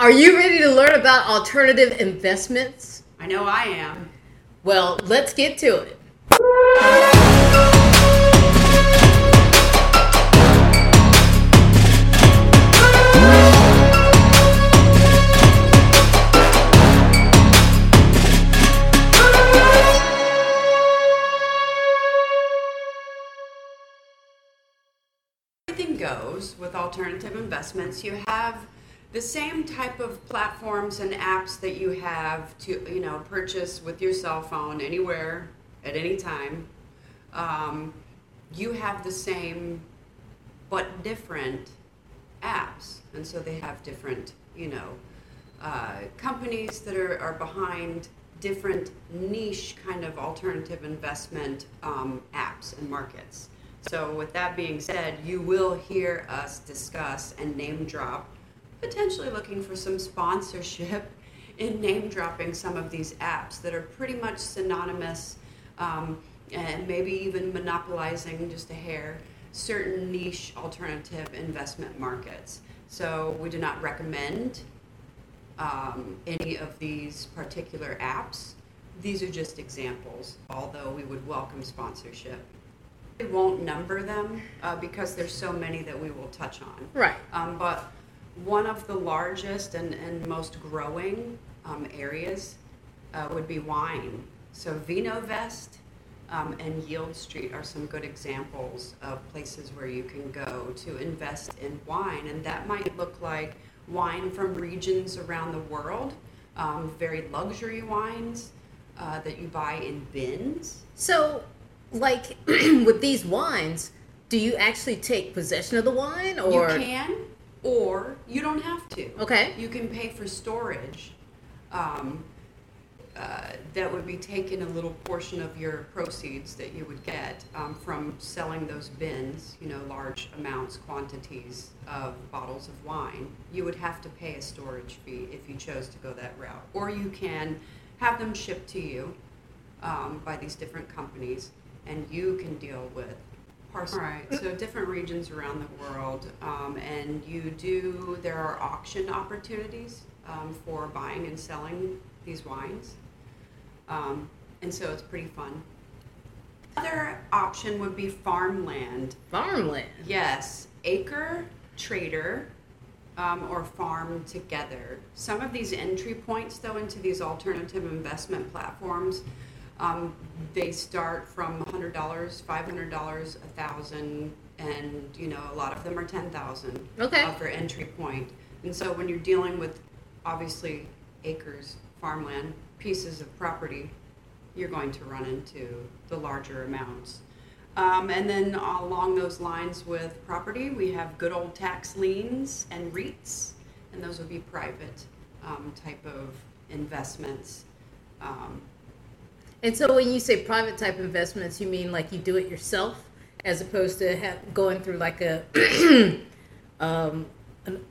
Are you ready to learn about alternative investments? I know I am. Well, let's get to it. Everything goes with alternative investments. You have the same type of platforms and apps that you have to, you know, purchase with your cell phone anywhere at any time. Um, you have the same but different apps, and so they have different, you know, uh, companies that are, are behind different niche kind of alternative investment um, apps and markets. So, with that being said, you will hear us discuss and name drop, potentially looking for some sponsorship in name dropping some of these apps that are pretty much synonymous um, and maybe even monopolizing just a hair certain niche alternative investment markets. So, we do not recommend um, any of these particular apps. These are just examples, although we would welcome sponsorship. We won't number them uh, because there's so many that we will touch on. Right. Um, but one of the largest and, and most growing um, areas uh, would be wine. So VinoVest um, and Yield Street are some good examples of places where you can go to invest in wine, and that might look like wine from regions around the world, um, very luxury wines uh, that you buy in bins. So, like with these wines, do you actually take possession of the wine or You can, or you don't have to. Okay. You can pay for storage. Um, uh, that would be taking a little portion of your proceeds that you would get um, from selling those bins, you know, large amounts, quantities of bottles of wine. You would have to pay a storage fee if you chose to go that route. Or you can have them shipped to you um, by these different companies, and you can deal with parcel. All right, so different regions around the world, um, and you do. There are auction opportunities um, for buying and selling these wines, um, and so it's pretty fun. Other option would be farmland. farmland? Yes, acre trader um, or FarmTogether. Some of these entry points, though, into these alternative investment platforms, um, they start from $100, $500, 1000 and you know a lot of them are 10000 Okay. uh, for entry point. and so when you're dealing with obviously acres farmland pieces of property you're going to run into the larger amounts um, and then along those lines with property, we have good old tax liens and REITs, and those would be private um, type of investments. Um, And so when you say private type investments, you mean like you do it yourself as opposed to going through like a um, an,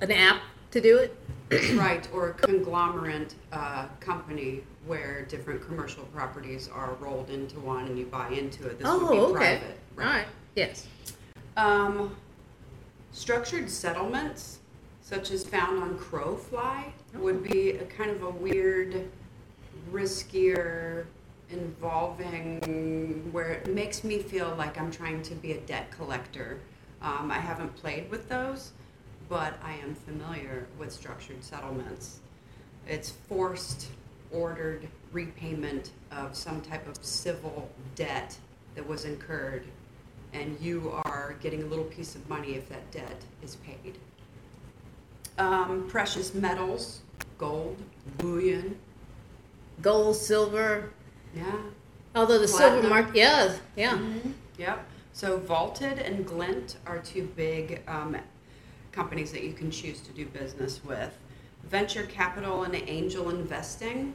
an app to do it? right, or a conglomerate uh, company where different commercial properties are rolled into one and you buy into it. This would be oh, okay. private. All right. Yes. Um, structured settlements, such as found on Crowfly, would be a kind of a weird, riskier, involving, where it makes me feel like I'm trying to be a debt collector. Um, I haven't played with those, but I am familiar with structured settlements. It's forced, ordered repayment of some type of civil debt that was incurred and you are getting a little piece of money if that debt is paid. Um, precious metals, gold, bullion, Gold, silver. yeah. Although the silver Platinum. market, yeah, yeah. Mhm. Yep. So Vaulted and Glint are two big um, companies that you can choose to do business with. Venture capital and angel investing,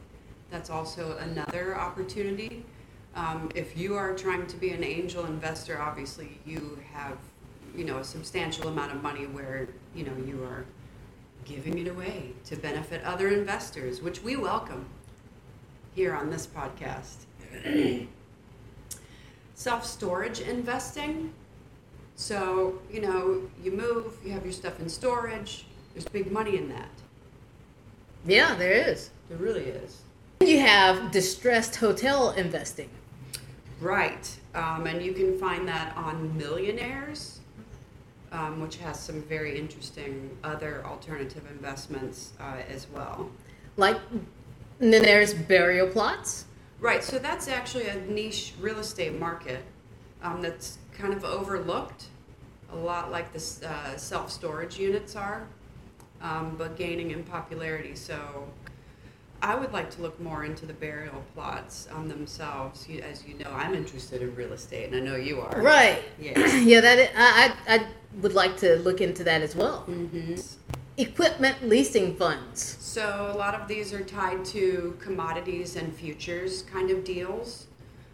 that's also another opportunity. Um, if you are trying to be an angel investor, obviously you have, you know, a substantial amount of money where, you know, you are giving it away to benefit other investors, which we welcome here on this podcast. Self storage investing. So, you know, you move, you have your stuff in storage, there's big money in that. Yeah, there is. There really is. You have distressed hotel investing. Right. Um, and you can find that on Millionacres, um, which has some very interesting other alternative investments uh, as well. Like, and then there's burial plots. Right. So that's actually a niche real estate market um, that's kind of overlooked, a lot like the uh, self storage units are, um, but gaining in popularity. So I would like to look more into the burial plots um, themselves. You, as you know, I'm interested in real estate, and I know you are. Right. Yeah. yeah, that I, I I would like to look into that as well. hmm Equipment leasing funds. So a lot of these are tied to commodities and futures kind of deals,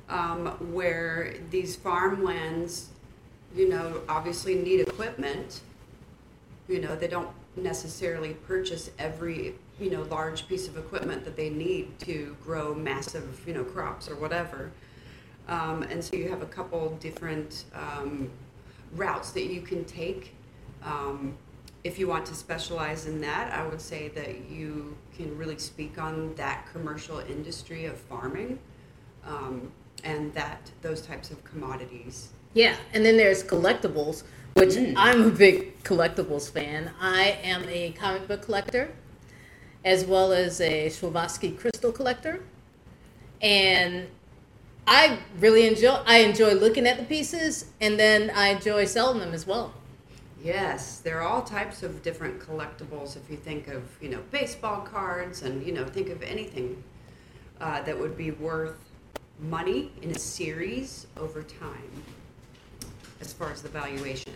um, where these farmlands, you know, obviously need equipment. You know, they don't necessarily purchase every, you know, large piece of equipment that they need to grow massive, you know, crops or whatever. Um, and so you have a couple different um, routes that you can take. Um, if you want to specialize in that, I would say that you can really speak on that commercial industry of farming um, and that those types of commodities. Yeah, and then there's collectibles, which Mm. I'm a big collectibles fan. I am a comic book collector, as well as a Swarovski crystal collector, and I really enjoy. I enjoy looking at the pieces, and then I enjoy selling them as well. Yes, there are all types of different collectibles. If you think of, you know, baseball cards and, you know, think of anything uh, that would be worth money in a series over time as far as the valuation.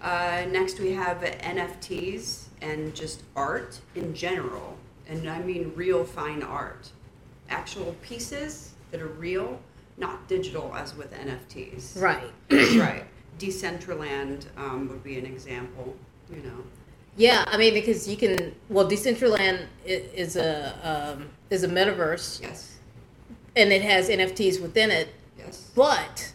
Uh, next, we have NFTs and just art in general. And I mean real fine art. Actual pieces that are real, not digital as with NFTs. Right. right. Decentraland um, would be an example, you know. Yeah, I mean because you can. Well, Decentraland is a um, is a metaverse, Yes, and it has NFTs within it. yes. But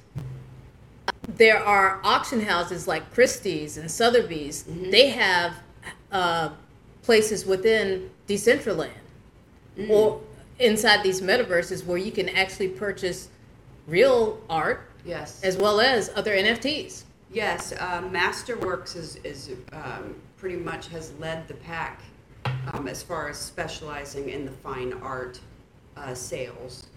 there are auction houses like Christie's and Sotheby's. Mhm. They have uh, places within Decentraland Mm. or inside these metaverses where you can actually purchase real art Yes. as well as other NFTs. Yes, um, Masterworks is, is um, pretty much has led the pack um, as far as specializing in the fine art uh, sales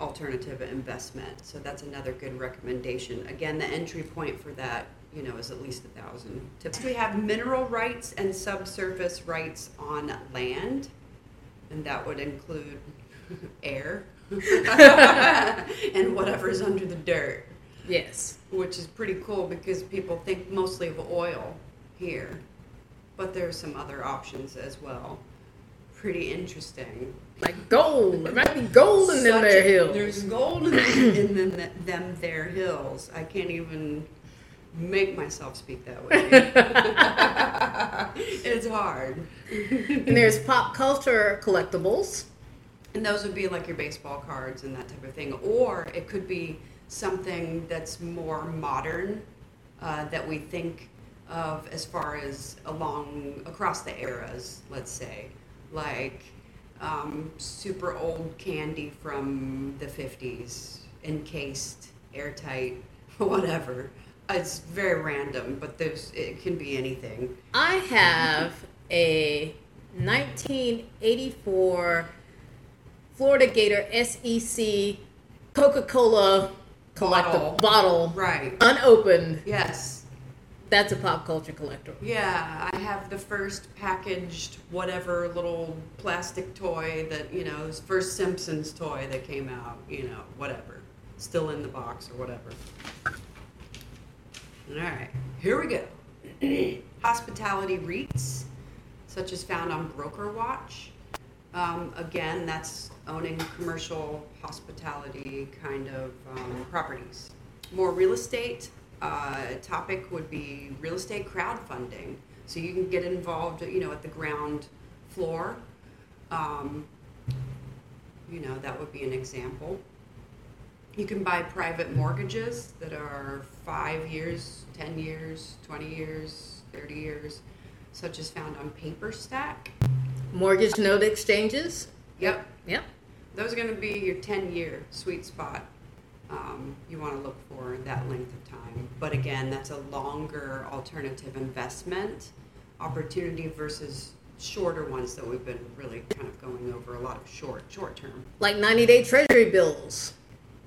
alternative investment. So that's another good recommendation. Again, the entry point for that, you know, is at least a thousand. We have mineral rights and subsurface rights on land, and that would include air and whatever's under the dirt Yes. which is pretty cool because people think mostly of oil here, but there's some other options as well. Pretty interesting. Like gold. There might be gold in them there a- hills. There's gold in, in them, them there hills. I can't even make myself speak that way. it's hard. and there's pop culture collectibles. And those would be like your baseball cards and that type of thing. Or it could be something that's more modern uh, that we think of as far as along across the eras, let's say. Like um, super old candy from the 50s, encased, airtight, whatever. It's very random, but there's it can be anything. I have a 1984 Florida Gator SEC Coca Cola collectible bottle, Right. unopened. Yes. That's a pop culture collector. Yeah, I have the first packaged whatever little plastic toy that, you know, first Simpsons toy that came out, you know, whatever. Still in the box or whatever. All right, here we go. Hospitality REITs, such as found on Broker Watch. Um, again, that's owning commercial hospitality kind of um, properties. More real estate uh, topic would be real estate crowdfunding. So you can get involved, you know, at the ground floor. Um, you know, that would be an example. You can buy private mortgages that are five years, 10 years, 20 years, 30 years, such as found on Paperstac. Mortgage note exchanges. Yep. Yep. Those are going to be your 10 year sweet spot. Um, you want to look for that length of time. But again, that's a longer alternative investment opportunity versus shorter ones that we've been really kind of going over a lot of short short term. Like 90 day treasury bills.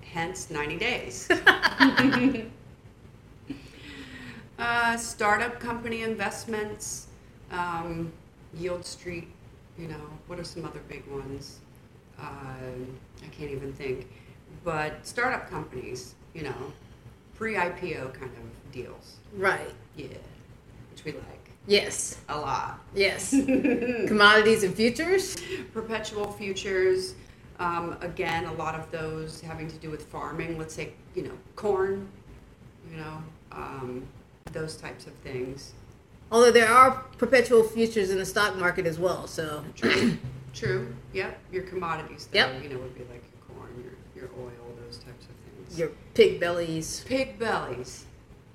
Hence 90 days. uh, startup company investments, um, Yield Street, you know, what are some other big ones? Uh, I can't even think. But startup companies, you know, pre IPO kind of deals. Right. Yeah, which we like Yes. a lot. Yes. Commodities and futures. Perpetual futures, um, again, a lot of those having to do with farming. Let's say, you know, corn, you know, um, those types of things. Although there are perpetual futures in the stock market as well. So True. True. Yep. Your commodities, though, Yep. you know, would be like your corn, your, your oil, those types of things. your pig bellies. pig bellies,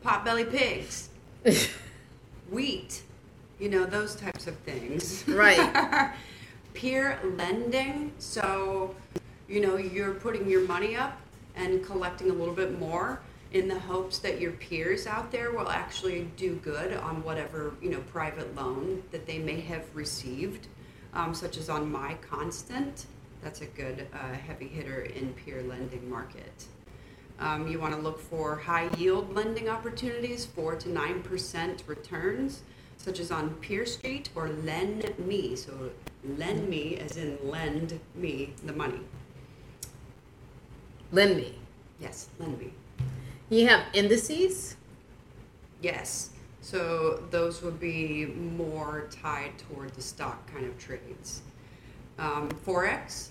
pot-belly pigs, wheat, you know, those types of things. Right. Peer lending, so, you know, you're putting your money up and collecting a little bit more in the hopes that your peers out there will actually do good on whatever, you know, private loan that they may have received, um, such as on MyConstant. That's a good uh, heavy hitter in peer lending market. Um, you want to look for high yield lending opportunities, 4 to 9% returns, such as on PeerStreet or Lend Me. So, lend me as in lend me the money. Lend me. Yes, lend me. You have indices. Yes. So, those would be more tied toward the stock kind of trades. Um, Forex,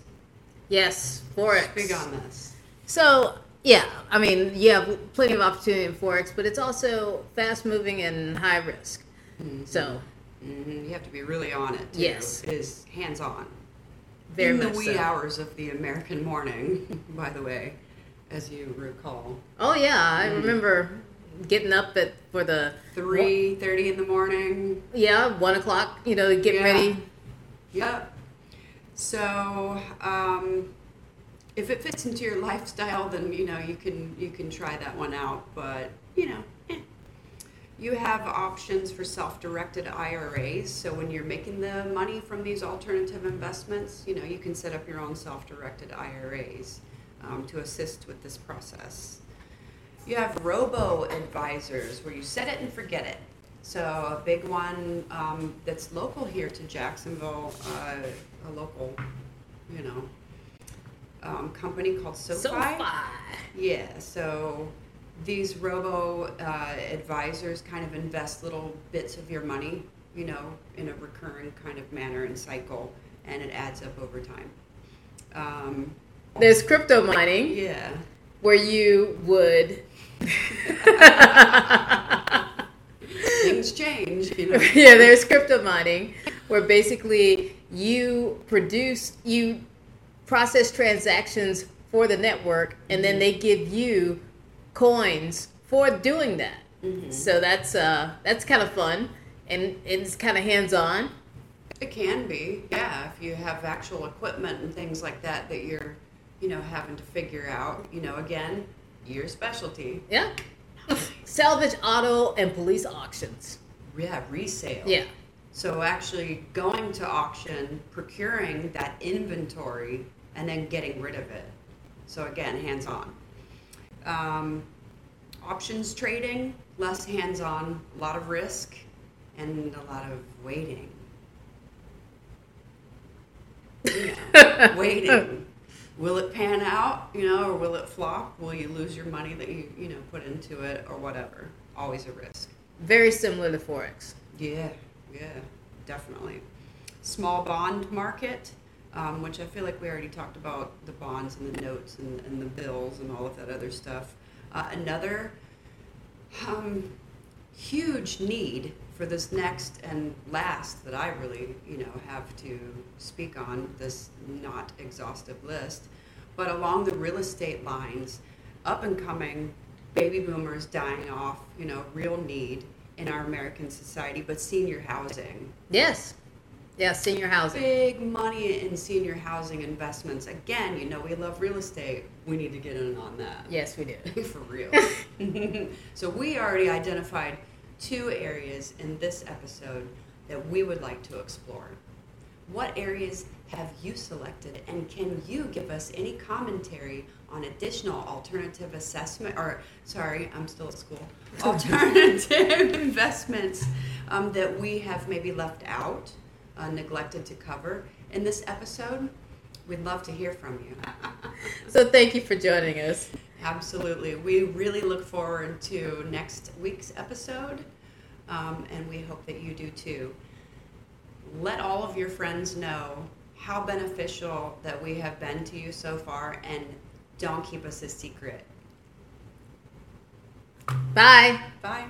Yes. Forex. Speak on this. So yeah, I mean you have plenty of opportunity in forex, but it's also fast moving and high risk. So hmm You have to be really on it. Too. Yes. It is hands on. very in the wee so. hours of the American morning, by the way, as you recall. Oh yeah, I Mm. remember getting up at for the Three thirty in the morning. yeah one o'clock. You know, getting Yeah. ready. Yep. So, um, if it fits into your lifestyle, then you know you can you can try that one out. But you know, eh. you have options for self-directed IRAs. So when you're making the money from these alternative investments, you know you can set up your own self-directed IRAs um, to assist with this process. You have robo advisors where you set it and forget it. So a big one um, that's local here to Jacksonville, uh, a local, you know, um, company called SoFi. SoFi. Yeah, so these robo uh, advisors kind of invest little bits of your money, you know, in a recurring kind of manner and cycle, and it adds up over time. Um, There's crypto mining yeah. where you would. Things change, you know. yeah, there's crypto mining where basically you produce, you process transactions for the network, and then they give you coins for doing that. So that's uh, that's kind of fun, and it's kind of hands on. It can be, yeah, if you have actual equipment and things like that that you're, you know, having to figure out. You know, again, your specialty. Yeah, salvage, auto, and police auctions. Yeah, resale. Yeah, So actually going to auction, procuring that inventory, and then getting rid of it. So again, hands on. Um, options trading, less hands on, a lot of risk, and a lot of waiting. Know, waiting. Will it pan out, you know, or will it flop? Will you lose your money that you, you know, put into it or whatever? Always a risk. very similar to forex. Yeah, yeah, definitely. Small bond market, um, which I feel like we already talked about the bonds and the notes and, and the bills and all of that other stuff. Uh, another um, huge need for this next and last that I really, you know, have to speak on this not exhaustive list, but along the real estate lines, up and coming baby boomers dying off, you know, real need in our American society, but senior housing. Yes, Yeah, senior housing. big money in senior housing investments. Again, you know, we love real estate. We need to get in on that. Yes, we do. For real. so we already identified two areas in this episode that we would like to explore. What areas have you selected and can you give us any commentary on additional alternative assessment or sorry, I'm still at school. Alternative investments um, that we have maybe left out, uh, neglected to cover in this episode? We'd love to hear from you. So thank you for joining us. Absolutely. We really look forward to next week's episode, um, and we hope that you do too. Let all of your friends know how beneficial that we have been to you so far, and don't keep us a secret. Bye. Bye.